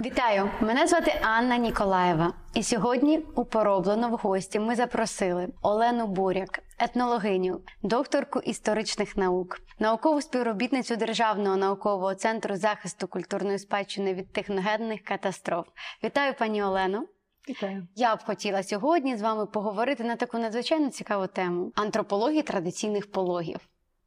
Вітаю! Мене звати Анна Ніколаєва. І сьогодні у пороблено в гості ми запросили Олену Буряк, етнологиню, докторку історичних наук, наукову співробітницю Державного наукового центру захисту культурної спадщини від техногенних катастроф. Вітаю, пані Олену! Вітаю. Я б хотіла сьогодні з вами поговорити на таку надзвичайно цікаву тему антропології традиційних пологів.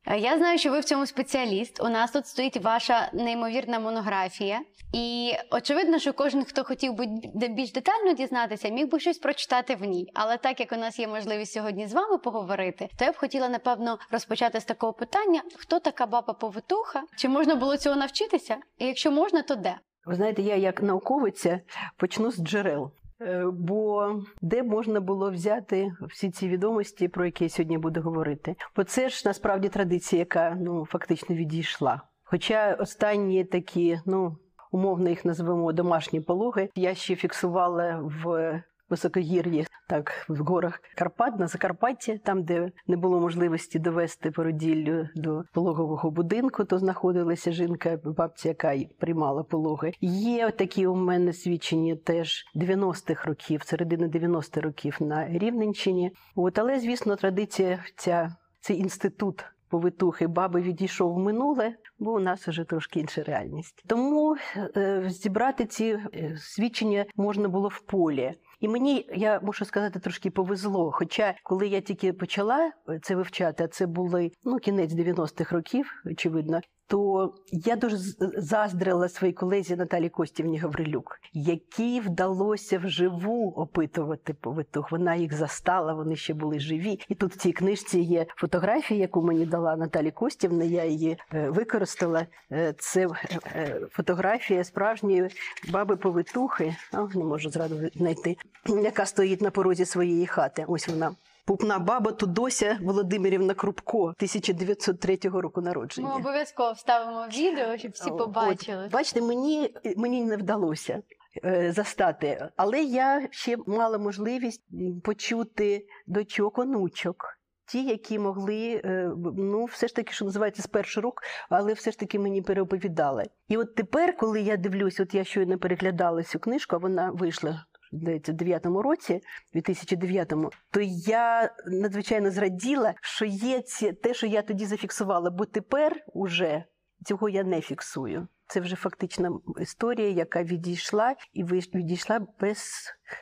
Е, Я знаю, що ви в цьому спеціаліст. У нас тут стоїть ваша неймовірна монографія, і очевидно, що кожен, хто хотів би більш детально дізнатися, міг би щось прочитати в ній. Але так як у нас є можливість сьогодні з вами поговорити, то я б хотіла напевно розпочати з такого питання: хто така баба повитуха? Чи можна було цього навчитися? І якщо можна, то де? Ви знаєте, я як науковиця почну з джерел. Е, Бо де можна було взяти всі ці відомості, про які я сьогодні буду говорити? Бо це ж насправді традиція, яка ну фактично відійшла. Хоча останні такі, ну умовно їх називемо домашні пологи, я ще фіксувала в високогір'ї, так в горах Карпат на Закарпатті, там, де не було можливості довести породіллю до пологового будинку, то знаходилася жінка, бабця, яка приймала пологи. Є такі у мене свідчення теж 90-х років, середини 90-х років на Рівненщині. От, але звісно, традиція ця цей інститут. Повитухи баби відійшов в минуле, бо у нас вже трошки інша реальність. Тому е, зібрати ці е, свідчення можна було в полі. І мені, я мушу сказати, трошки повезло. Хоча, коли я тільки почала це вивчати, а це були ну, кінець 90-х років, очевидно, то я дуже заздрила своїй колезі Наталі Костівні Гаврилюк, якій вдалося вживу опитувати повитух. Вона їх застала, вони ще були живі. І тут в цій книжці є фотографія, яку мені дала Наталі Костівна. Я її е, використала. Е, Це е, фотографія справжньої баби повитухи. Не можу зразу знайти, яка стоїть на порозі своєї хати. Ось вона. Пупна баба Тудося Володимирівна Крупко, 1903 року народження. Ми обов'язково вставимо відео, щоб всі От, побачили. бачите, мені, мені не вдалося е, застати, але я ще мала можливість почути дочок онучок. Ті, які могли, е, ну, все ж таки, що називається, з перших рук, але все ж таки мені переоповідали. І от тепер, коли я дивлюсь, от я щойно переглядала цю книжку, а вона вийшла. Здається, в 9-му році, 2009-му, то я надзвичайно зраділа, що є ці, те, що я тоді зафіксувала, бо тепер уже цього я не фіксую. Це вже фактична історія, яка відійшла і відійшла без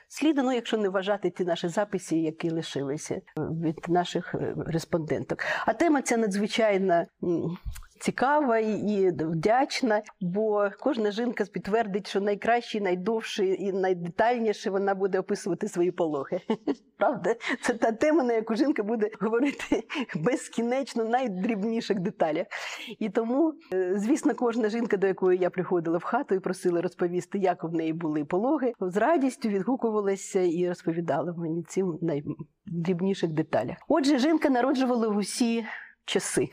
сліду, ну якщо не вважати ті наші записи, які лишилися е, від наших е, респонденток. А тема ця надзвичайно цікава і вдячна, бо кожна жінка підтвердить, що найкраще, найдовше і найдетальніше вона буде описувати свої пологи. Правда? Це та тема, на яку жінка буде говорити безкінечно, в найдрібніших деталях. І тому, е, звісно, кожна жінка, до якої я приходила в хату і просила розповісти, як в неї були пологи, з радістю відгукувалася і розповідала мені ці найдрібніших деталях. Отже, жінка народжувала в усі часи.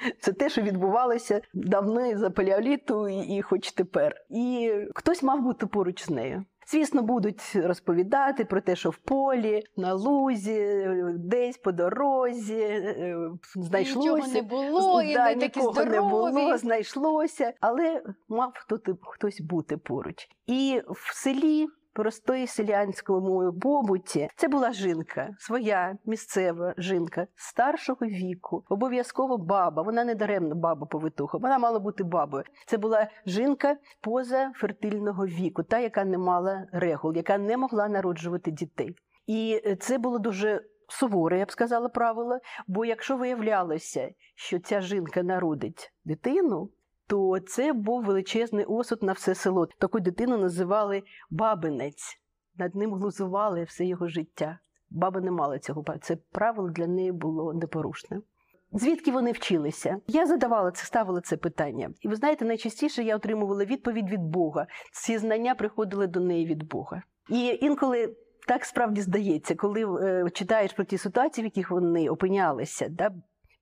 Це те, що відбувалося давно за палеоліту і, хоч тепер. І хтось мав бути поруч з нею. Звісно, будуть розповідати про те, що в полі, на лузі, десь по дорозі е, знайшлося. Нічого не було, і Да, не такі нікого не було, знайшлося, але мав хто хтось бути поруч. І в селі. Простої селянському побуті це була жінка, своя місцева жінка старшого віку, обов'язково баба. Вона не даремно баба повитуха. Вона мала бути бабою. Це була жінка поза фертильного віку, та яка не мала регул, яка не могла народжувати дітей. І це було дуже суворе, я б сказала, правило. Бо якщо виявлялося, що ця жінка народить дитину, то це був величезний осуд на все село. Таку дитину називали бабинець. Над ним глузували все його життя. Баба не мала цього. Це правило для неї було непорушне. Звідки вони вчилися? Я задавала це, ставила це питання. І ви знаєте, найчастіше я отримувала відповідь від Бога. Ці знання приходили до неї від Бога. І інколи так справді здається, коли е, читаєш про ті ситуації, в яких вони опинялися, да,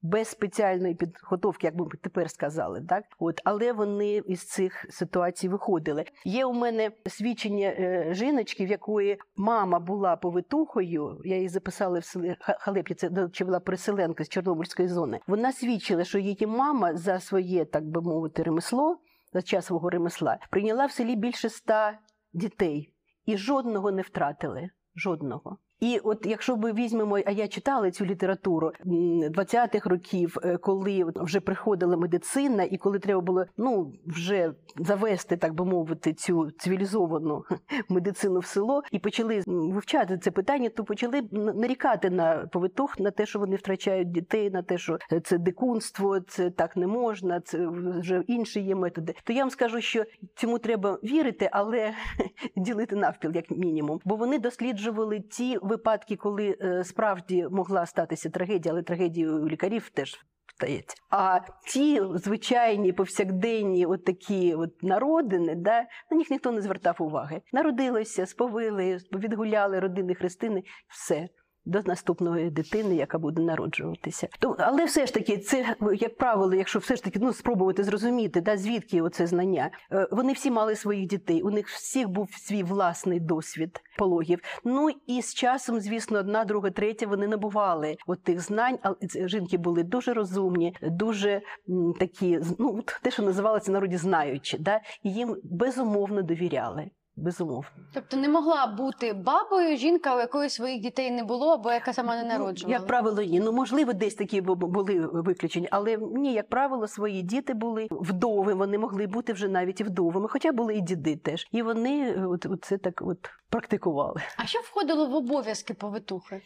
без спеціальної підготовки, як ми тепер сказали, так от, але вони із цих ситуацій виходили. Є у мене свідчення е, жіночки, в якої мама була повитухою. Я її записала в селі Ха- Халеп'я, це до речі, була переселенка з Чорнобильської зони. Вона свідчила, що її мама за своє, так би мовити, ремесло. за час свого ремесла, прийняла в селі більше ста дітей і жодного не втратили. Жодного. І от якщо ми візьмемо, а я читала цю літературу м, 20-х років, е, коли вже приходила медицина, і коли треба було ну вже завести, так би мовити, цю цивілізовану медицину в село, і почали вивчати це питання, то почали нарікати на повитух, на те, що вони втрачають дітей, на те, що це дикунство, це так не можна, це вже інші є методи. То я вам скажу, що цьому треба вірити, але ділити навпіл, як мінімум. Бо вони досліджували ті випадки, коли е, справді могла статися трагедія, але трагедія у лікарів теж. Стається. А ті звичайні повсякденні от такі от народини, да, на них ніхто не звертав уваги. Народилися, сповили, відгуляли родини хрестини, все. До наступної дитини, яка буде народжуватися. То, але все ж таки, це як правило, якщо все ж таки ну спробувати зрозуміти, да, звідки оце знання, Е, вони всі мали своїх дітей. У них всіх був свій власний досвід пологів. Ну і з часом, звісно, одна, друга, третя вони набували от тих знань. Але жінки були дуже розумні, дуже такі, ну те, що називалося народі знаючі, да, і їм безумовно довіряли. Безумовно. Тобто не могла бути бабою жінка, у якої своїх дітей не було, або яка сама не Ну, народжувала. Як правило, ні. Ну можливо, десь такі бу- бу- були виключення, але ні, як правило, свої діти були вдови. Вони могли бути вже навіть і вдовами, хоча були і діди теж. І вони е, от, от це так от практикували. А що входило в обов'язки повитухи?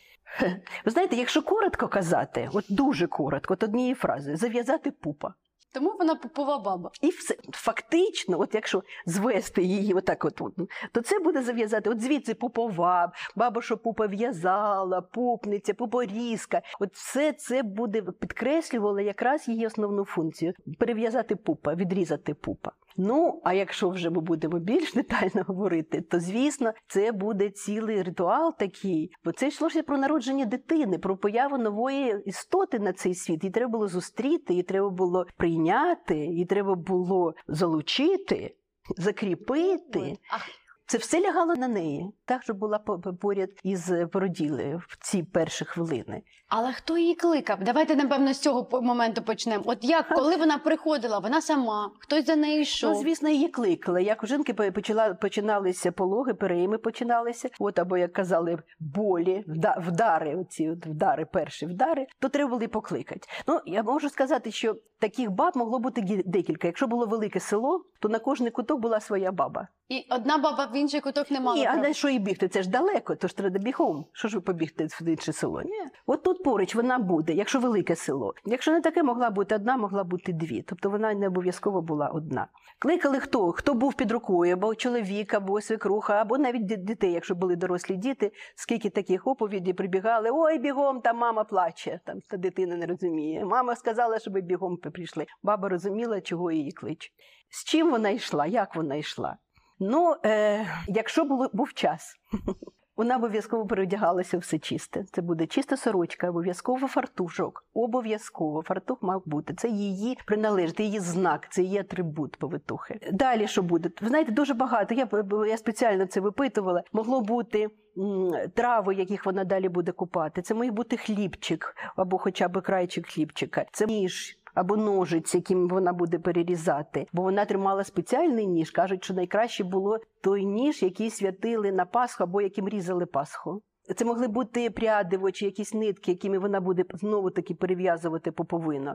Ви знаєте, якщо коротко казати, от дуже коротко, от однієї фрази зав'язати пупа. Тому вона попова баба. І все фактично, от якщо звести її отак, от, от, то це буде зав'язати. От звідси попова, баба, що пупа в'язала, пупниця, пупорізка. От все це буде підкреслювало якраз її основну функцію перев'язати пупа, відрізати пупа. Ну, а якщо вже ми будемо більш детально говорити, то звісно, це буде цілий ритуал такий, бо це йшлося про народження дитини, про появу нової істоти на цей світ. Її треба було зустріти, її треба було прийняти, її треба було залучити, закріпити. А Це все лягало на неї, так що була по- по- поряд із породілею в ці перші хвилини. Але хто її кликав? Давайте напевно з цього моменту почнемо. От як, коли вона приходила, вона сама, хтось за нею йшов. Ну, звісно, її кликали. Як у жінки почала, починалися пологи, перейми починалися, от або як казали, болі, вда- вдари, оці от вдари, перші вдари, то треба було покликати. Ну я можу сказати, що таких баб могло бути декілька. Якщо було велике село, то на кожний куток була своя баба. І одна баба в інший куток не мала. Ні, а права. на що і бігти? Це ж далеко, то ж треба бігом. Що ж ви побігти в інше село? Ні. От тут поруч вона буде, якщо велике село. Якщо не таке, могла бути одна, могла бути дві. Тобто вона не обов'язково була одна. Кликали хто? Хто був під рукою, або чоловік, або свекруха, або навіть дітей, якщо були дорослі діти, скільки таких оповідей прибігали: ой, бігом, там мама плаче, там та дитина не розуміє. Мама сказала, щоб бігом прийшли. Баба розуміла, чого її кличуть. З чим вона йшла, як вона йшла? Ну, е, якщо було, був час, вона обов'язково переодягалася все чисте. Це буде чиста сорочка, обов'язково фартушок. Обов'язково фартух мав бути. Це її приналежить, її знак, це її атрибут повитухи. Далі що буде? Ви знаєте, дуже багато. Я, я спеціально це випитувала. Могло бути трави, яких вона далі буде купати. Це має бути хлібчик або хоча б крайчик хлібчика. Це ніж. Або ножиць, яким вона буде перерізати, бо вона тримала спеціальний ніж. кажуть, що найкраще було той ніж, який святили на Пасху або яким різали Пасху. Це могли бути прядиво чи якісь нитки, якими вона буде знову таки перев'язувати поповину.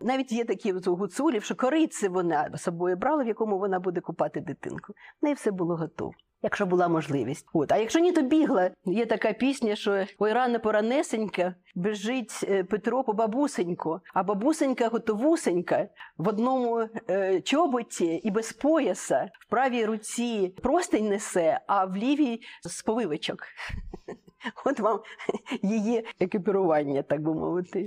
Навіть є такі у гуцулів, що кориці вона з собою брала, в якому вона буде купати дитинку. В неї все було готово. Якщо була можливість, от а якщо ні, то бігла. Є така пісня, що ой рано поранесенька біжить е, Петро по бабусеньку, а бабусенька готовусенька в одному е, чоботі і без пояса, в правій руці простень несе, а в лівій з повивичок. От вам її екіпірування, так би мовити.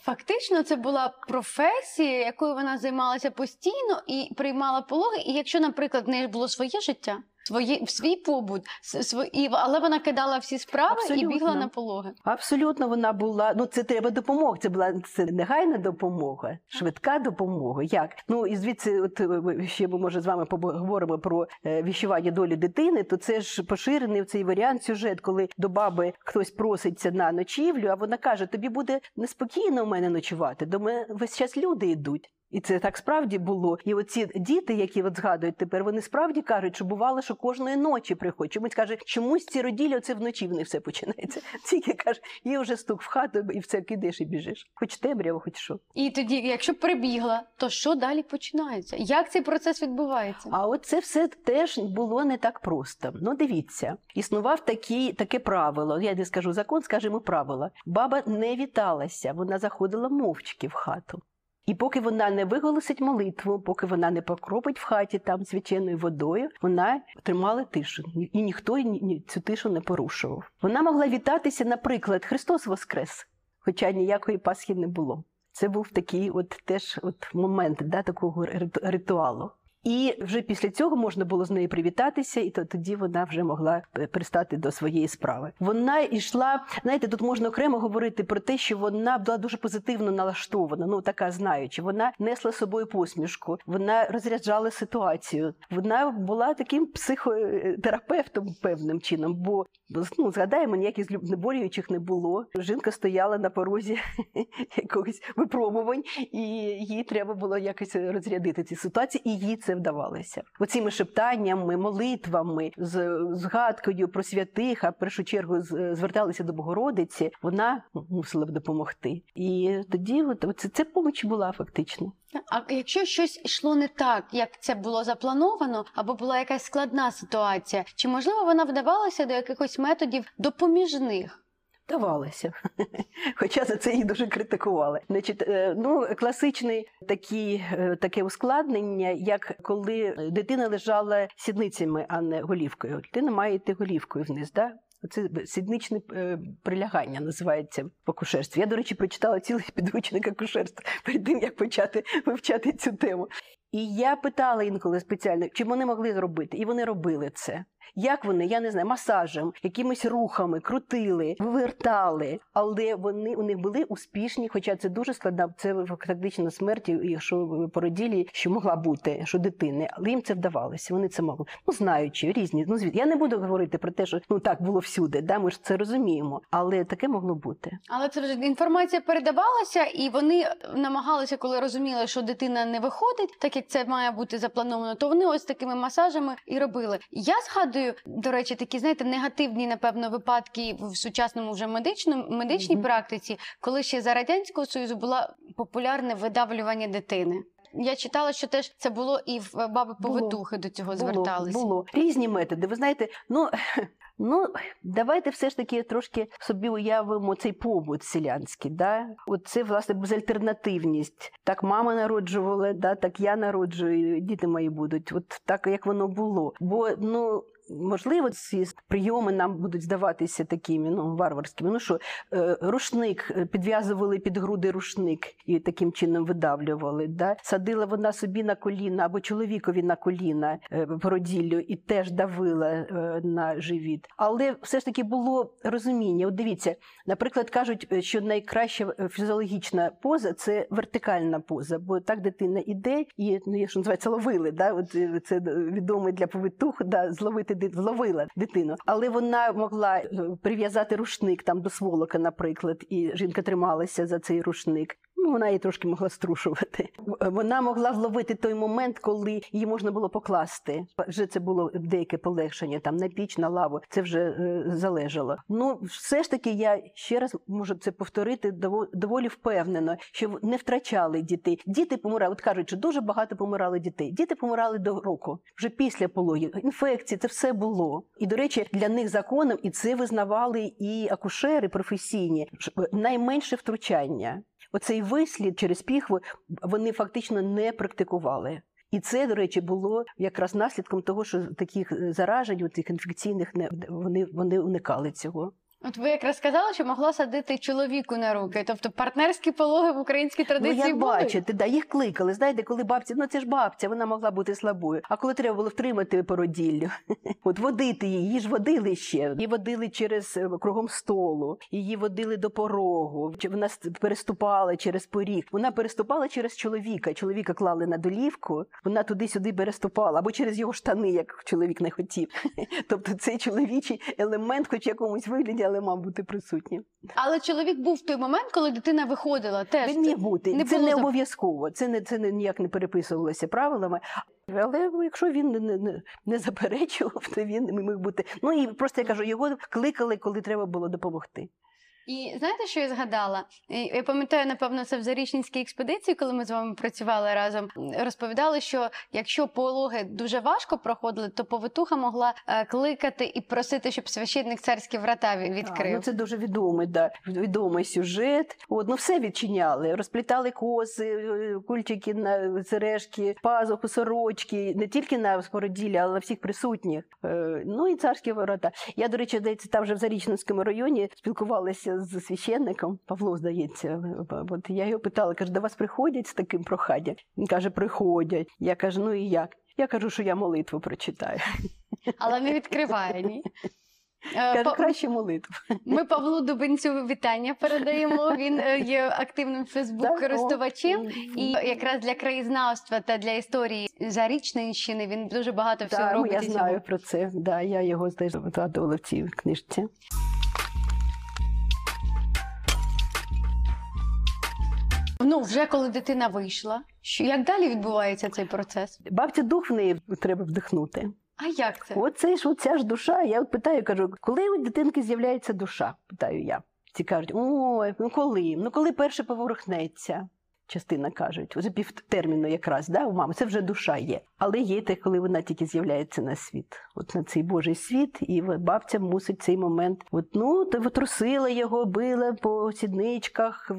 Фактично, це була професія, якою вона займалася постійно і приймала пологи. І якщо, наприклад, в неї було своє життя, свої, в свій побут, свої, але вона кидала всі справи і бігла на пологи. Абсолютно вона була. Ну це треба допомога. Це була це негайна допомога, швидка допомога. Як? Ну і звідси, от е, ще ми може з вами поговоримо про е, віщування долі дитини. То це ж поширений цей варіант сюжет, коли до баби хтось проситься на ночівлю, а вона каже: тобі буде неспокійно у мене ночувати. До мене весь час люди йдуть. І це так справді було. І оці діти, які от згадують тепер, вони справді кажуть, що бувало, що кожної ночі приходять. Чомусь каже, чомусь ці роділі, оце вночі в них все починається. Тільки каже, є вже стук в хату, і все кидаєш і біжиш. Хоч темряво, хоч що. І тоді, якщо прибігла, то що далі починається? Як цей процес відбувається? А от це все теж було не так просто. Ну, дивіться, існував такий, таке правило. Я не скажу закон, скажімо правило. Баба не віталася, вона заходила мовчки в хату. І поки вона не виголосить молитву, поки вона не покропить в хаті там свяченою водою, вона тримала тишу, і ніхто ні- ні- цю тишу не порушував. Вона могла вітатися, наприклад, Христос Воскрес, хоча ніякої Пасхи не було. Це був такий от теж от момент да, такого риту- ритуалу. І вже після цього можна було з нею привітатися, і то тоді вона вже могла е, пристати до своєї справи. Вона йшла, знаєте, тут можна окремо говорити про те, що вона була дуже позитивно налаштована, ну така знаючи. Вона несла собою посмішку, вона розряджала ситуацію. Вона була таким психотерапевтом певним чином, бо ну, згадаємо, ніяких знеболюючих не було. Жінка стояла на порозі якогось випробувань, і їй треба було якось розрядити ці ситуації, і їй це вдавалося. Оціми шептаннями, молитвами, з згадкою про святих, а в першу чергу зверталися до Богородиці, вона мусила б допомогти. І тоді от, це, це поміч була фактично. А якщо щось йшло не так, як це було заплановано, або була якась складна ситуація, чи можливо вона вдавалася до якихось методів допоміжних? Давалося, хоча за це її дуже критикували. Значить, е, ну класичний такі, е, таке ускладнення, як коли дитина лежала сідницями, а не голівкою. Дитина має йти голівкою вниз. Да? Це сідничне е, прилягання називається в акушерстві. Я, до речі, прочитала цілий підручник акушерства перед тим, як почати вивчати цю тему. І я питала інколи спеціально, чи вони могли зробити, і вони робили це. Як вони, я не знаю, масажем, якимись рухами крутили, вивертали, але вони у них були успішні, хоча це дуже складна, це фактично смерть, якщо породілі, що могла бути, що дитини, але їм це вдавалося, вони це могли. Ну, знаючи, різні. Ну, звід. Я не буду говорити про те, що ну так було всюди, да, ми ж це розуміємо, але таке могло бути. Але це вже інформація передавалася, і вони намагалися, коли розуміли, що дитина не виходить, так як це має бути заплановано, то вони ось такими масажами і робили. Я згадую, до речі, такі знаєте, негативні, напевно, випадки в сучасному вже медичному медичній Мгм. практиці, коли ще за радянського союзу було популярне видавлювання дитини. Я читала, що теж це було і в баби повитухи до цього зверталися. Було, було різні методи. Ви знаєте, ну. Ну, давайте все ж таки трошки собі уявимо цей побут селянський. Да? От це, власне, безальтернативність. Так мама народжувала, да, так я народжую, діти мої будуть. От так, як воно було. Бо, ну. Можливо, ці прийоми нам будуть здаватися такими ну варварськими. Ну що е, рушник е, підв'язували під груди рушник і таким чином видавлювали. Да? Садила вона собі на коліна або чоловікові на коліна е, породіллю і теж давила е, на живіт. Але все ж таки було розуміння. От дивіться, наприклад, кажуть, е, що найкраща е, фізіологічна поза це вертикальна поза, бо так дитина іде і ну, що називається, ловили. Да? От е, це відомий для повитух, да, зловити зловила дитину. Але вона могла е, прив'язати рушник там до сволока, наприклад, і жінка трималася за цей рушник. Вона її трошки могла струшувати. Вона могла вловити той момент, коли її можна було покласти. Вже це було деяке полегшення там на піч, на лаву. Це вже е, залежало. Ну, все ж таки, я ще раз можу це повторити дово- доволі впевнено, що не втрачали дітей. Діти помирали. От кажуть, що дуже багато помирали дітей. Діти помирали до року, вже після пологів. Інфекції, це все було. І до речі, для них законом і це визнавали і акушери професійні. Найменше втручання. Оцей вислід через піхви вони фактично не практикували. І це, до речі, було якраз наслідком того, що таких заражень, у тих інфекційних не вони, вони уникали цього. От ви якраз сказали, що могла садити чоловіку на руки, тобто партнерські пологи в українській традиції ну, як були? бачите, да, їх кликали. Знаєте, коли бабці, ну це ж бабця, вона могла бути слабою. А коли треба було втримати породіллю, от водити її, її ж водили ще. Її водили через е, кругом столу, її водили до порогу. Вона переступала через поріг. Вона переступала через чоловіка. Чоловіка клали на долівку, вона туди-сюди переступала, або через його штани, як чоловік не хотів. Тобто цей чоловічий елемент, хоч в якомусь вигляді, але мав бути присутнім. Але чоловік був в той момент, коли дитина виходила. Теж Він міг бути. не це було не обов'язково. Це не це не ніяк не переписувалося правилами. Але якщо він не, не, не заперечував, то він міг бути. Ну і просто я кажу, його кликали, коли треба було допомогти. І знаєте, що я згадала? Я пам'ятаю, напевно, це в Зарічненській експедиції, коли ми з вами працювали разом. Розповідали, що якщо пологи дуже важко проходили, то повитуха могла е, кликати і просити, щоб священник царські врата ві- А, ну це дуже відомий, да, відомий сюжет. От, ну все відчиняли, розплітали коси, е, кульчики на сережки, пазуху, сорочки, не тільки на спороділля, але на всіх присутніх. Е, Ну і царські ворота. Я, до речі, здається, там вже в Зарічненському районі спілкувалася з священником, Павло, здається. От я його питала, каже, до вас приходять з таким проханням? Він каже, приходять. Я кажу, ну і як? Я кажу, що я молитву прочитаю. Але не відкриває ні. Е, Каже, краще молитву. Ми Павлу Дубинцю вітання передаємо. Він е, є активним Фейсбук-користувачем. І якраз для краєзнавства та для історії Зарічненщини він дуже багато всього ну, робить. я знаю про це. Да, я його згадувала в цій книжці. Ну, вже коли дитина вийшла, що як далі відбувається цей процес? Бабця дух в неї треба вдихнути. А як це? Оце ж оця ж душа. Я от питаю, кажу, коли у дитинки з'являється душа? Питаю я. Ці кажуть, ой, ну коли? Ну коли перше поворухнеться? Частина кажуть, вже півтерміну якраз, да, у мами, це вже душа є. Але є те, коли вона тільки з'являється на світ, от на цей Божий світ, і бабця мусить цей момент. От ну то трусила його, била по сідничках,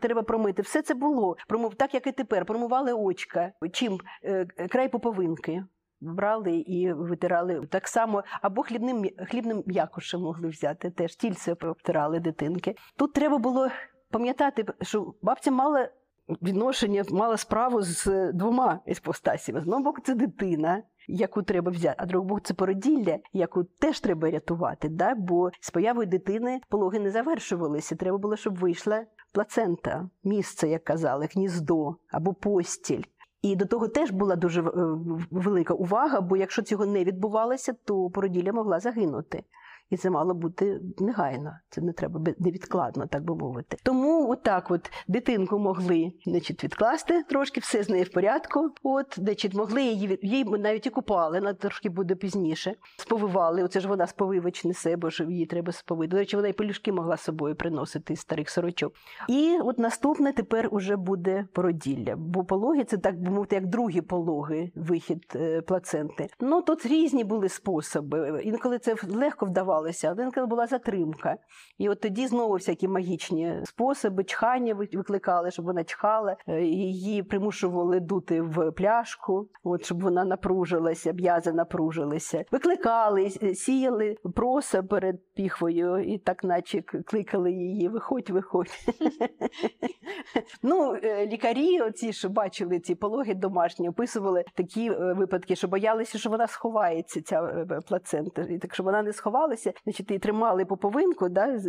треба промити. Все це було. Промов так, як і тепер. Промивали очка. Чим Е, край поповинки. Брали і витирали так само, або хлібним хлібним м'якушем могли взяти, теж тільце обтирали дитинки. Тут треба було пам'ятати, що бабця мала відношення, мала справу з двома іпостасями. З одного боку, це дитина, яку треба взяти, а другого боку, це породілля, яку теж треба рятувати. Да? Бо з появою дитини пологи не завершувалися. Треба було, щоб вийшла плацента, місце, як казали, гніздо або постіль. І до того теж була дуже е, велика увага, бо якщо цього не відбувалося, то породілля могла загинути. І це мало бути негайно. Це не треба невідкладно, так би мовити. Тому отак, от дитинку могли значить, відкласти трошки, все з нею в порядку. От, значить, могли її її навіть і купали, вона трошки буде пізніше. Сповивали. Оце ж вона сповивач несе, бо ж її треба сповити. До речі, вона і пелюшки могла з собою приносити з старих сорочок. І от наступне тепер уже буде породілля. Бо пологи це так би мовити, як другі пологи, вихід е, плаценти. Ну тут різні були способи. Інколи це легко вдавалося, а інколи була затримка. І от тоді знову всякі магічні способи, чхання викликали, щоб вона чхала, Е, її примушували дути в пляшку, от щоб вона напружилася, м'язи напружилися. Викликали, сіяли проса перед піхвою, і так, наче кликали її: виходь, виходь. Ну, е, лікарі, оці, що бачили ці пологи домашні, описували такі е, випадки, що боялися, що вона сховається, ця плацента. І так, щоб вона не сховалася, значить, її тримали поповинку, да,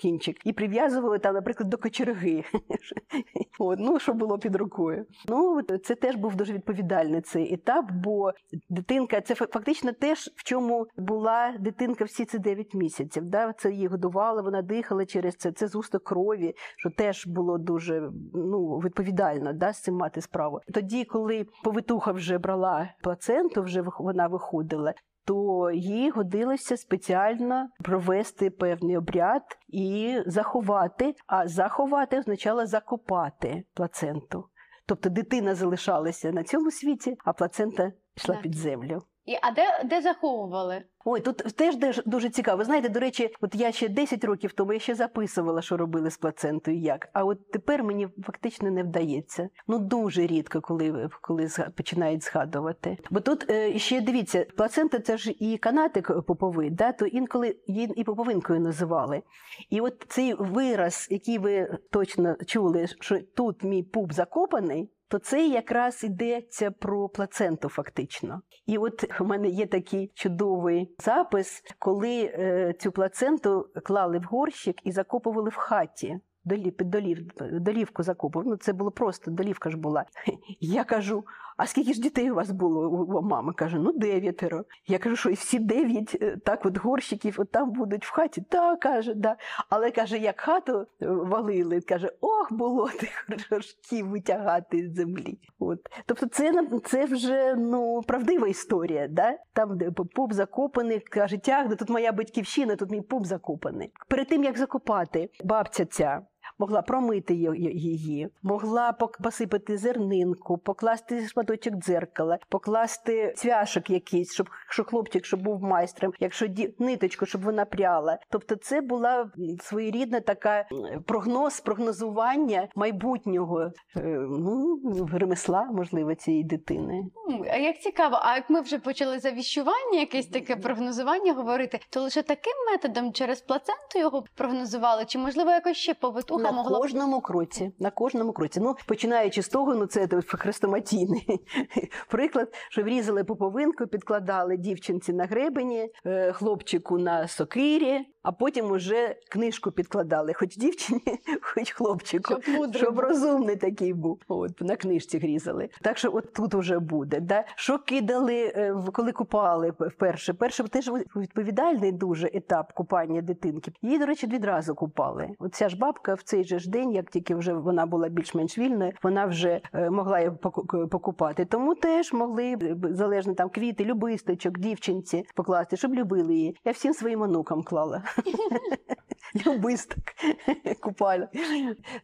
кінчик, і прив'язували там, наприклад, до кочерги. От, ну, що було під рукою. Ну, це теж був дуже відповідальний цей етап, бо дитинка, це фа- фактично теж в чому була дитинка всі ці 9 місяців. Да? Це її годували, вона дихала через це, це зусток крові, що теж було дуже ну, відповідально да, з цим мати справу. Тоді, коли повитуха вже брала плаценту, вже вона виходила. То їй годилося спеціально провести певний обряд і заховати. А заховати означало закопати плаценту. Тобто дитина залишалася на цьому світі, а плацента йшла Так. під землю. І, а де, де заховували? Ой, тут теж дуже цікаво. Ви знаєте, до речі, от я ще 10 років тому я ще записувала, що робили з плацентою, як. А от тепер мені фактично не вдається. Ну дуже рідко, коли, коли починають згадувати. Бо тут е, ще дивіться, плацента це ж і канатик поповий, да? то інколи її і поповинкою називали. І от цей вираз, який ви точно чули, що тут мій пуп закопаний. То це якраз йдеться про плаценту, фактично. І от у мене є такий чудовий запис, коли е, цю плаценту клали в горщик і закопували в хаті. Долів, долів, долівку закопував. Ну, це було просто, долівка ж була. Я кажу: а скільки ж дітей у вас було у мами? Каже, ну дев'ятеро. Я кажу, що і всі дев'ять е, так от горщиків от там будуть в хаті. Так, каже, да. Але каже, як хату е, валили, каже, ох, було тих горшків витягати з землі. От. Тобто це, це вже ну, правдива історія. Да? Там, де пуп закопаний, каже, тягне, тут моя батьківщина, тут мій пуп закопаний. Перед тим, як закопати, бабця ця могла промити її, могла посипати зернинку, покласти шматочок дзеркала, покласти цвяшок якийсь, щоб що хлопчик щоб був майстром, якщо ді... ниточку, щоб вона пряла. Тобто, це була своєрідна така прогноз, прогнозування майбутнього е, ну, ремесла, можливо, цієї дитини. А як цікаво, а як ми вже почали за віщування, якесь таке прогнозування говорити, то лише таким методом через плаценту його прогнозували, чи можливо якось ще на могла б- кожному кроці. На кожному кроці. Ну, починаючи з того, ну це хрестоматійний приклад, що врізали поповинку, підкладали дівчинці на гребені, е, хлопчику на сокирі, а потім уже книжку підкладали, хоч дівчині, хоч хлопчику. Щоб Щоб розумний такий був. От на книжці грізали. Так що от тут уже буде. Да? Що кидали, е, в- коли купали вперше? Перше теж відповідальний дуже етап купання дитинки. Її, до речі, відразу купали. От ця ж бабка в цей же ж день, як тільки вже вона була більш-менш вільною, вона вже е, могла її поку- покупати. Тому теж могли е, залежно там квіти, любисточок, дівчинці покласти, щоб любили її. Я всім своїм онукам клала. Любисток купали.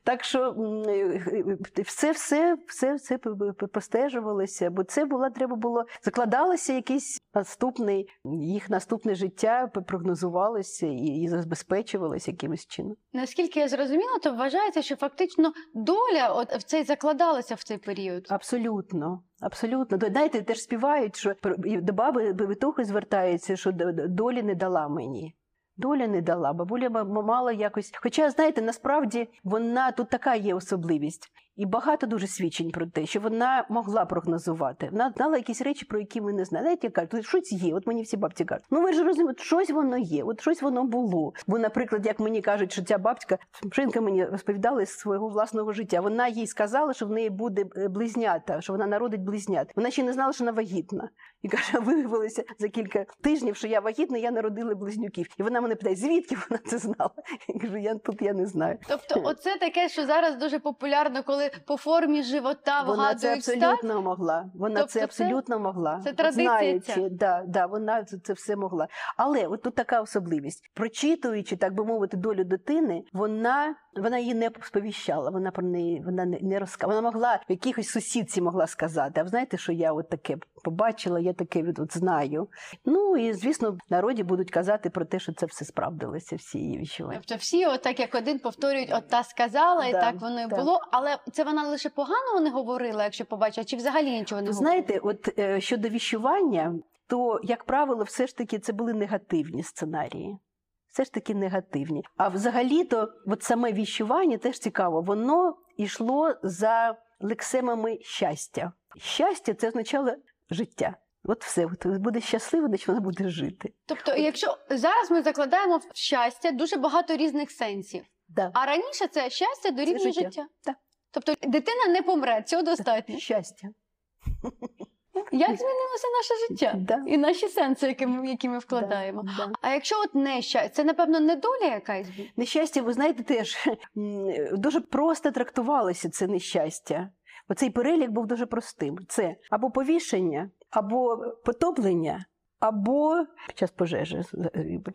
Так що е, все, все, все, все п- п- простежувалося, бо це було, треба було закладалося якийсь наступний, їх наступне життя прогнозувалося і, і забезпечувалося якимось чином. Наскільки я зрозуміла, то вважається, що фактично доля от в цей закладалася в цей період. Абсолютно. Абсолютно. Знаєте, теж співають, що до баби Бевитухи звертається, що долі не дала мені. Доля не дала, бабуля мала якось. Хоча, знаєте, насправді вона тут така є особливість, і багато дуже свідчень про те, що вона могла прогнозувати. Вона знала якісь речі, про які ми не знали. Знаєте, я кажу, «Тут щось є. От мені всі бабці кажуть. Ну ви ж розумієте, щось воно є, от щось воно було. Бо, наприклад, як мені кажуть, що ця бабця, Шинка мені розповідала з свого власного життя. Вона їй сказала, що в неї буде е, близнята, що вона народить близнят. Вона ще не знала, що вона вагітна. І каже, виявилося за кілька тижнів, що я вагітна, я народила близнюків. І вона мене питає, звідки вона це знала? Я кажу, я тут я не знаю. Тобто, оце таке, що зараз дуже популярно, коли по формі живота Вона це вгадують стать. могла. Вона Тобто це це- абсолютно могла. це традиція Знаючи, да, да, вона це, це все могла. Але от тут така особливість. Прочитуючи, так би мовити, долю дитини, вона, вона її не сповіщала. Вона про неї вона не, не розказала. Вона могла в якихось сусідці могла сказати. А ви знаєте, що я от таке побачила, я таке від от знаю. Ну і звісно, в народі будуть казати про те, що це все справдилося, всі її відчування. Тобто всі, отак як один повторюють, от та сказала, і Да, так воно і було. Але це вона лише погано не говорила, якщо побачила, чи взагалі нічого не говорила? знаєте, от е, щодо віщування, то, як правило, все ж таки це були негативні сценарії. Все ж таки негативні. А взагалі-то, от саме віщування теж цікаво, воно йшло за лексемами щастя. Щастя це означало життя. От все, от буде щаслива, значить вона буде жити. Тобто, якщо зараз ми закладаємо в щастя дуже багато різних сенсів. Да. А раніше це щастя дорівнює життя. життя. Так. Тобто дитина не помре, цього достатньо. Щастя. Як змінилося наше життя Да. і наші сенси, які ми, які ми вкладаємо? Да, да. А якщо от не щастя, це напевно не доля якась? Нещастя, ви знаєте, теж дуже просто трактувалося це нещастя. Оцей перелік був дуже простим: це або повішення, або потоплення, або під час пожежі загибель.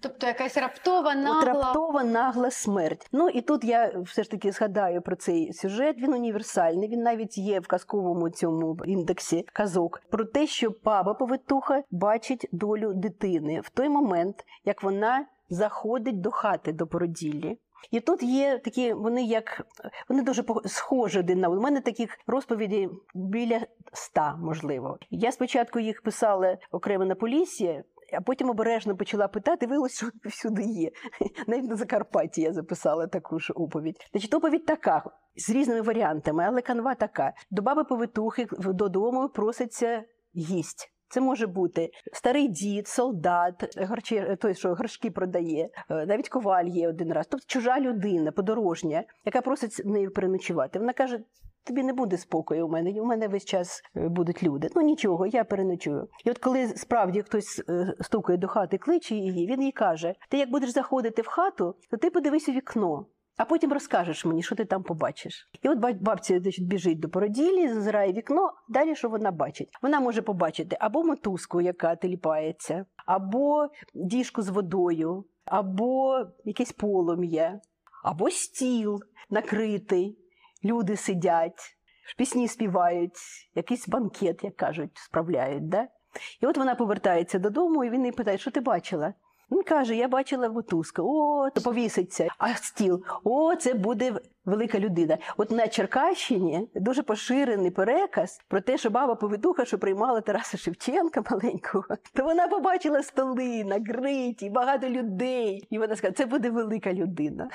Тобто якась раптова От нагла. раптова нагла смерть. Ну і тут я все ж таки згадаю про цей сюжет. Він універсальний. Він навіть є в казковому цьому індексі казок про те, що баба повитуха бачить долю дитини в той момент, як вона заходить до хати до породіллі. І тут є такі, вони як вони дуже схожі один на. У мене таких розповідей біля ста, можливо. Я спочатку їх писала окремо на полісі, а потім обережно почала питати, виявилося, що всюди є. Навіть на Закарпатті я записала таку ж оповідь. Значить, оповідь така з різними варіантами, але канва така: до баби повитухи додому проситься гість. Це може бути старий дід, солдат, гарче, той, що горшки продає, е, навіть коваль є один раз. Тобто чужа людина, подорожня, яка просить в неї переночувати. Вона каже: тобі не буде спокою у мене. У мене весь час е, будуть люди. Ну нічого, я переночую. І от коли справді хтось е, стукає до хати, кличе її, він їй каже: ти як будеш заходити в хату, то ти подивись у вікно. А потім розкажеш мені, що ти там побачиш. І от значить, біжить до породілі, зазирає вікно. Далі що вона бачить? Вона може побачити або мотузку, яка теліпається, або діжку з водою, або якесь полум'я, або стіл накритий. Люди сидять, пісні співають, якийсь банкет, як кажуть, справляють. Да? І от вона повертається додому, і він її питає, що ти бачила? Він каже: Я бачила мотузку, о, то повіситься, а стіл, о, це буде велика людина. От на Черкащині дуже поширений переказ про те, що баба повитуха, що приймала Тараса Шевченка маленького, то вона побачила столи накриті, багато людей. І вона сказала, це буде велика людина.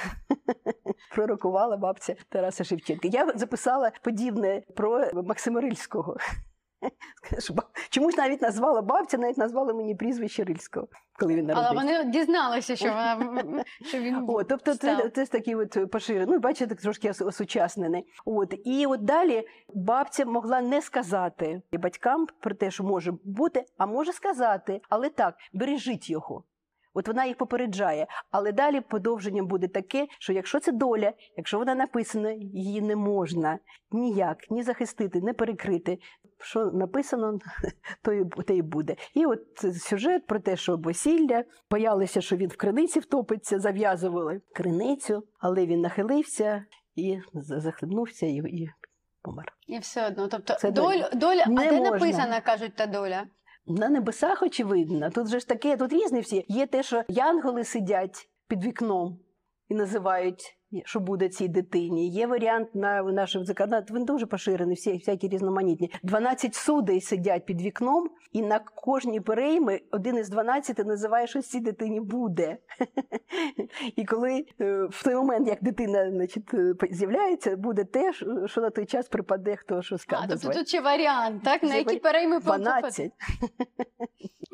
Пророкувала бабця Тараса Шевченка. Я записала подібне про Максима Рильського. Чомусь навіть назвала бабця, навіть назвала мені прізвище Рильського, коли він Але вони дізналися, що вона що він О, тобто це, став. це ж такий от поширений, ну, бачите, трошки ос- осучаснений. От, і от далі бабця могла не сказати батькам про те, що може бути, а може сказати, але так, бережіть його. От вона їх попереджає. Але далі подовження буде таке, що якщо це доля, якщо вона написана, її не можна ніяк ні захистити, ні перекрити. Що написано, то те і буде. І от сюжет про те, що весілля, боялися, що він в криниці втопиться, зав'язували криницю, але він нахилився і захлебнувся і, і помер. І все одно. Тобто Це доля, доля а де можна. написана, кажуть, та доля? На небесах, очевидно, тут же ж таке, тут різні всі. Є те, що янголи сидять під вікном і називають, що буде цій дитині. Є варіант на нашому законодавстві, він дуже поширений, всі всякі різноманітні. 12 судей сидять під вікном, і на кожній перейми один із 12 називає, що цій дитині буде. І коли е, в той момент, як дитина значить, е, з'являється, буде те, що- на той час припаде, хто що А, скаже. тобто тут ще варіант, так? На які перейми попадати? 12.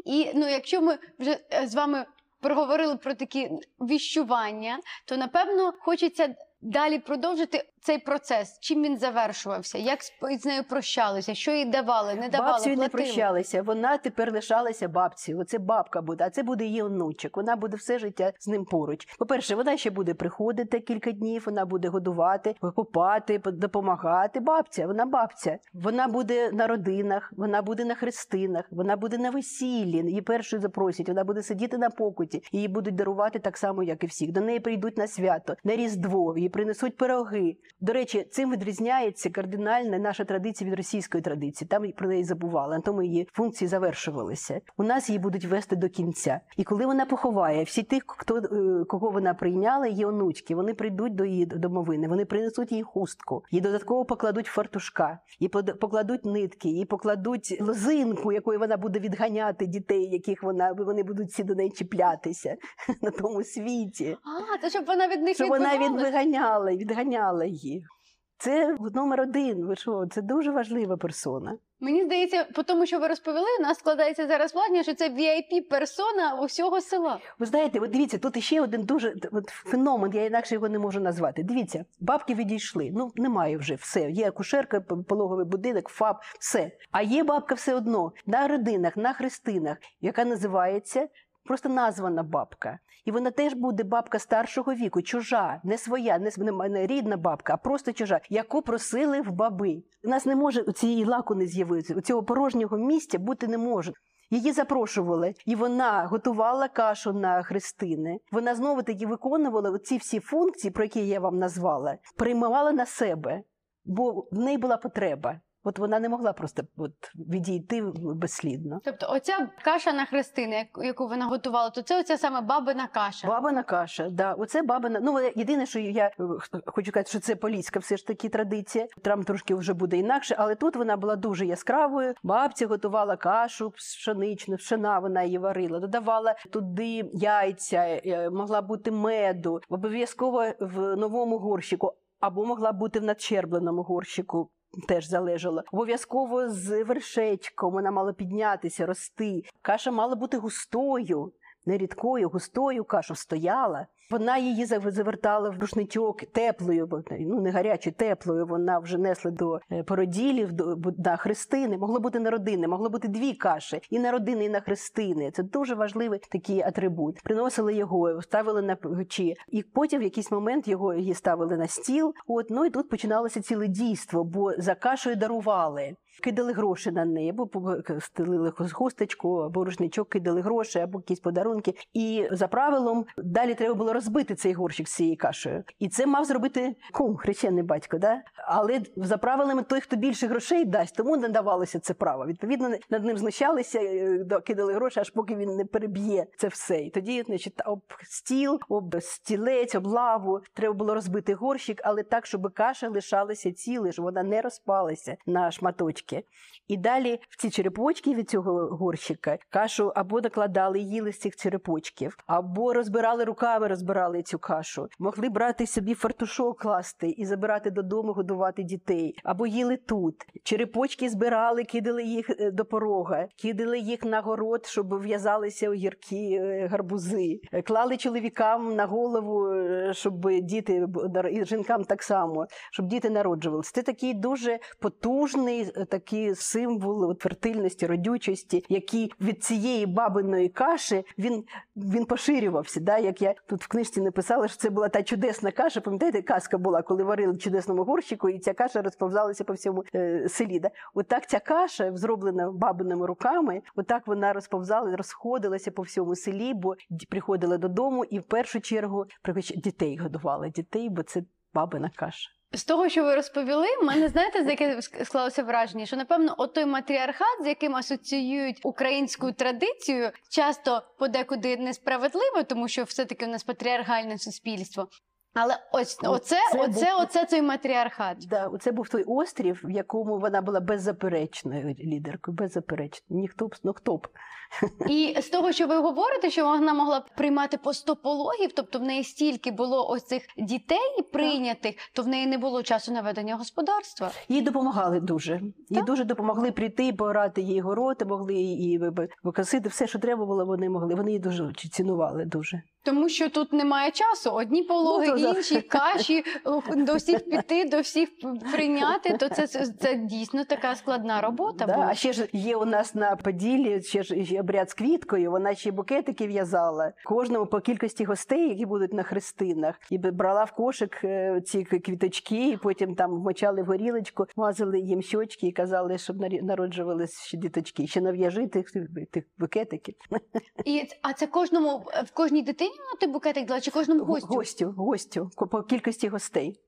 І ну, якщо ми вже е, з вами проговорили про такі віщування, то напевно хочеться далі продовжити цей процес. Чим він завершувався? Як з- нею прощалися? Що їй давали? Не давали? Бабцею не прощалися. Вона тепер лишалася бабцею. Оце бабка буде, а це буде її онучок. Вона буде все життя з ним поруч. По-перше, вона ще буде приходити кілька днів, вона буде годувати, купати, допомагати. Бабця, вона бабця. Вона буде на родинах, вона буде на хрестинах, вона буде на весіллі. Її першою запросять, вона буде сидіти на покуті. Її будуть дарувати так само, як і всіх. До неї прийдуть на свято, на Різдво, принесуть пироги. До речі, цим відрізняється кардинально наша традиція від російської традиції. Там про неї забували, на тому її функції завершувалися. У нас її будуть вести до кінця. І коли вона поховає всі тих, хто е, кого вона прийняла, її онучки, вони прийдуть до її домовини, вони принесуть їй хустку, їй додатково покладуть фартушка, їй покладуть нитки, їй покладуть лозинку, якою вона буде відганяти дітей, яких вона вони будуть всі до неї чіплятися на тому світі А, то щоб вона від них що вона відбивалась? Відганяла, відганяла її. Це номер один. Ви що? Це дуже важлива персона. Мені здається, по тому, що ви розповіли, у нас складається зараз враження, що це vip персона усього села. Ви знаєте, от дивіться, тут іще один дуже от, феномен, я інакше його не можу назвати. Дивіться, бабки відійшли. Ну немає вже все. Є акушерка, пологовий будинок, ФАП, все. А є бабка все одно на родинах, на хрестинах, яка називається просто названа бабка. І вона теж буде бабка старшого віку, чужа, не своя, не, не, рідна бабка, а просто чужа, яку просили в баби. У нас не може цієї лаку не з'явитися, у цього порожнього місця бути не може. Її запрошували, і вона готувала кашу на хрестини. Вона знову таки виконувала ці всі функції, про які я вам назвала, приймала на себе, бо в неї була потреба. От вона не могла просто от, відійти безслідно. Тобто, оця каша на хрестини, яку- вона готувала, то це оця саме бабина каша. Бабина каша, да, оце бабина. Ну е, єдине, що я е, хочу сказати, що це поліська все ж таки традиція. Там трошки вже буде інакше, але тут вона була дуже яскравою. Бабця готувала кашу пшеничну, пшена вона її варила, додавала туди яйця, е, могла бути меду, обов'язково в новому горщику, або могла бути в надщербленому горщику. Теж залежало. Обов'язково з вершечком вона мала піднятися, рости. Каша мала бути густою, не рідкою, густою кашу стояла. Вона її завертала в рушничок теплою, бо, ну не гарячою, теплою. Вона вже несла до е, породілів, до на хрестини. Могло бути на родини, могло бути дві каші і на родини, і на хрестини. Це дуже важливий такий атрибут. Приносили його, ставили на печі, і потім в якийсь момент його її ставили на стіл. От ну і тут починалося ціле дійство, бо за кашею дарували. Кидали гроші на неї, або стелили хусточку, або рушничок, кидали гроші, або якісь подарунки. І за правилом далі треба було розбити цей горщик з цією кашею. І це мав зробити кум, хрещений батько. Да? Але за правилами той, хто більше грошей дасть, тому не давалося це право. Відповідно, над ним знущалися, е, кидали гроші, аж поки він не переб'є це все. І тоді, значить, об стіл, об стілець, об лаву треба було розбити горщик, але так, щоб каша лишалася цілою, щоб вона не розпалася на шматочки. І далі в ці черепочки від цього горщика кашу або накладали, їли з цих черепочків, або розбирали руками, розбирали цю кашу. Могли брати собі фартушок класти і забирати додому, годувати дітей, або їли тут. Черепочки збирали, кидали їх е, до порога, кидали їх на город, щоб в'язалися огірки, е, гарбузи, Е, клали чоловікам на голову, щоб діти і жінкам так само, щоб діти народжувалися. Це такий дуже потужний е, такий символ от, фертильності, родючості, який від цієї бабиної каші він, він поширювався. Да? Як я тут в книжці написала, що це була та чудесна каша. Пам'ятаєте, казка була, коли варили в чудесному горщику, і ця каша розповзалася по всьому е, селі. Да? Отак ця каша, зроблена бабиними руками, отак вона розповзала, розходилася по всьому селі, бо приходила додому і в першу чергу дітей годувала дітей, бо це бабина каша. З того, що ви розповіли, в мене знаєте, за яке склалося враження, що напевно отой матріархат, з яким асоціюють українську традицію, часто подекуди несправедливо, тому що все-таки у нас патріархальне суспільство. Але ось оце, це оце, був- оце той матріархат. Да, це був той острів, в якому вона була беззаперечною лідеркою, беззаперечною. Ніхто б, ну хто б. І з того, що ви говорите, що вона могла б приймати по 100 пологів, тобто в неї стільки було ось цих дітей прийнятих, то в неї не було часу на ведення господарства. Їй допомагали дуже. Їй дуже допомогли прийти, порати її городи, могли і викосити все, що треба було, вони могли. Вони її дуже цінували дуже. Тому що тут немає часу. Одні пологи, Ну, інші каші, до всіх піти, до всіх прийняти. То це, це, дійсно така складна робота. Да? була. А ще ж є у нас на Поділлі ще ж обряд з квіткою. Вона ще букетики в'язала кожному по кількості гостей, які будуть на хрестинах, і брала в кошик е, ці квіточки, і потім там вмочали в горілочку, мазали їм щочки і казали, щоб народжувались ще діточки. Ще нав'яжи тих, тих букетиків. І а це кожному в кожній дитині той букетик дала, чи кожному гостю? Гостю, гостю, ко- по кількості гостей.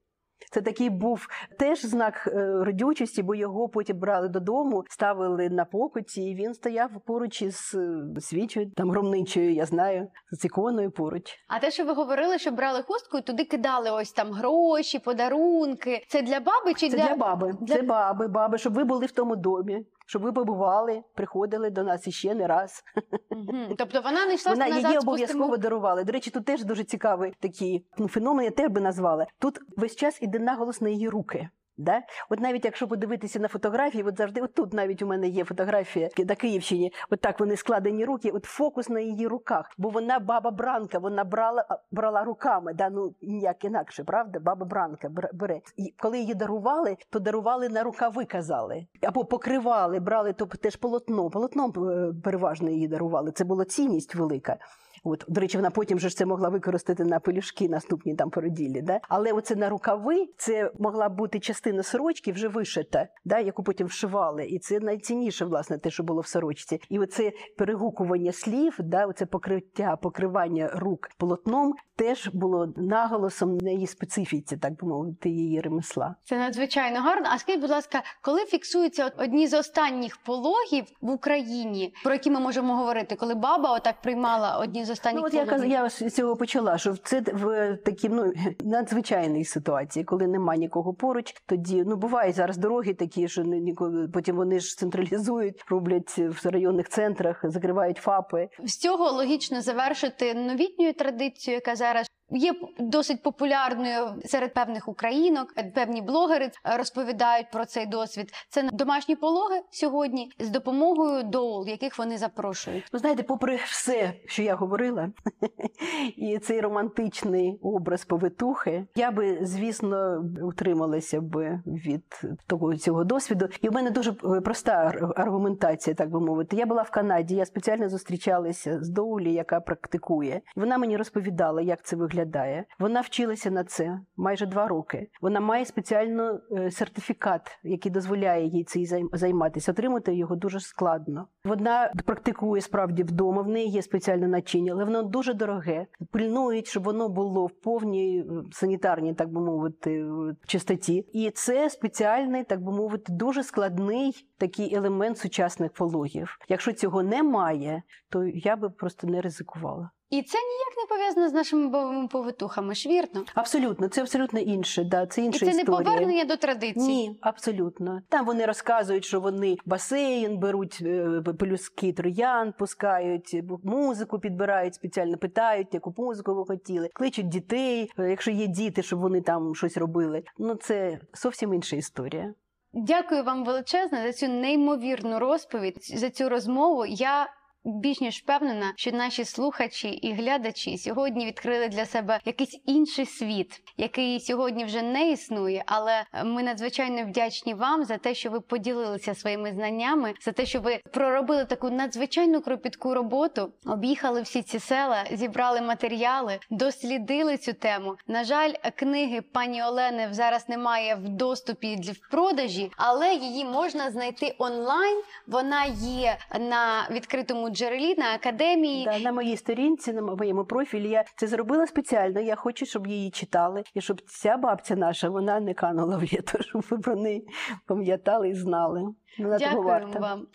Це такий був теж знак е, родючості, бо його потім брали додому, ставили на покуті, і він стояв поруч із е, свічою, там громничою, я знаю, з іконою поруч. А те, що ви говорили, що брали хустку і туди кидали ось там гроші, подарунки. Це для баби чи Це для, для баби, для- це баби, баби, щоб ви були в тому домі, щоб ви побували, приходили до нас іще не раз. Мгм. Тобто вона не йшла Вона назад її обов'язково дарували. До речі, тут теж дуже цікавий такий ну, феномен, я теж би назвала. Тут весь час іде наголос на її руки. Да? От навіть якщо подивитися на фотографії, от завжди, от тут навіть у мене є фотографія на Київщині, от так вони складені руки, от фокус на її руках. Бо вона баба Бранка, вона брала, брала руками, да? ну ніяк інакше, правда? Баба Бранка бр- бере. І коли її дарували, то дарували на рукави, казали. Або покривали, брали то теж полотно. Полотном е, переважно її дарували. Це була цінність велика. От, до речі, вона потім же ж це могла використати на пелюшки наступні там породіллі. Да? Але оце на рукави це могла бути частина сорочки вже вишита, да? яку потім вшивали. І це найцінніше, власне, те, що було в сорочці. І оце перегукування слів, да? оце покриття, покривання рук полотном теж було наголосом на її специфіці, так би мовити, її ремесла. Це надзвичайно гарно. А скажіть, будь ласка, коли фіксуються одні з останніх пологів в Україні, про які ми можемо говорити, коли баба отак приймала одні з останніх Ну, от я, я з цього почала, що це в такій ну, надзвичайній ситуації, коли нема нікого поруч, тоді ну бувають зараз дороги такі, що ні- ніколи потім вони ж централізують, роблять в районних центрах, закривають ФАПи. З цього логічно завершити новітньою традицією, яка зараз є досить популярною серед певних українок. Певні блогери е, розповідають про цей досвід. Це домашні пологи сьогодні з допомогою доул, яких вони запрошують. Ви знаєте, попри все, що я говорила, і цей романтичний образ повитухи, я би, звісно, утрималася б від того цього досвіду. І в мене дуже е, проста аргументація, так би мовити. Я була в Канаді, я спеціально зустрічалася з Доулі, яка практикує. Вона мені розповідала, як це виглядає. Вона вчилася на це майже два роки. Вона має спеціально е, сертифікат, який дозволяє їй цим займ- займатися. Отримати його дуже складно. Вона практикує справді вдома. В неї є спеціальне начиння, але воно дуже дороге. Пильнують, щоб воно було в повній е, санітарній, так би мовити, е, чистоті. І це спеціальний, так би мовити, дуже складний такий елемент сучасних пологів. Якщо цього немає, то я би просто не ризикувала. І це ніяк не пов'язано з нашими бойовими повитухами, ж вірно? Абсолютно, це абсолютно інше. Да, це І інша це не повернення до традицій. Ні, абсолютно. Там вони розказують, що вони басейн беруть е, пелюски троян, пускають, е, музику підбирають, спеціально питають, яку музику ви хотіли, кличуть дітей, е, якщо є діти, щоб вони там щось робили. Ну це зовсім інша історія. Дякую вам величезне за цю неймовірну розповідь, за цю розмову. Я більш ніж впевнена, що наші слухачі і глядачі сьогодні відкрили для себе якийсь інший світ, який сьогодні вже не існує. Але ми надзвичайно вдячні вам за те, що ви поділилися своїми знаннями, за те, що ви проробили таку надзвичайно кропітку роботу, об'їхали всі ці села, зібрали матеріали, дослідили цю тему. На жаль, книги пані Олени зараз немає в доступі в продажі, але її можна знайти онлайн. Вона є на відкритому джерелі на академії. Да, на моїй сторінці, на моєму профілі, я це зробила спеціально. Я хочу, щоб її читали, і щоб ця бабця наша вона не канула в літо, щоб ви про неї пам'ятали і знали. Вона того Дякуємо варта. вам.